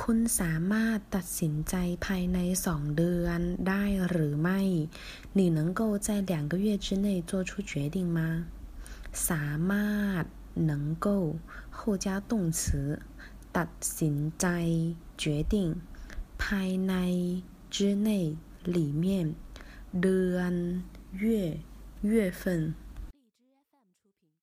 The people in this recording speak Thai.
คุณสามารถตัดสินใจภายในสองเดือนได้หรือไม่你能够在两个月之内做出决定吗สามารถ能够后加动词ตัดสินใจ决定ภายใน之内里面เดือน月月份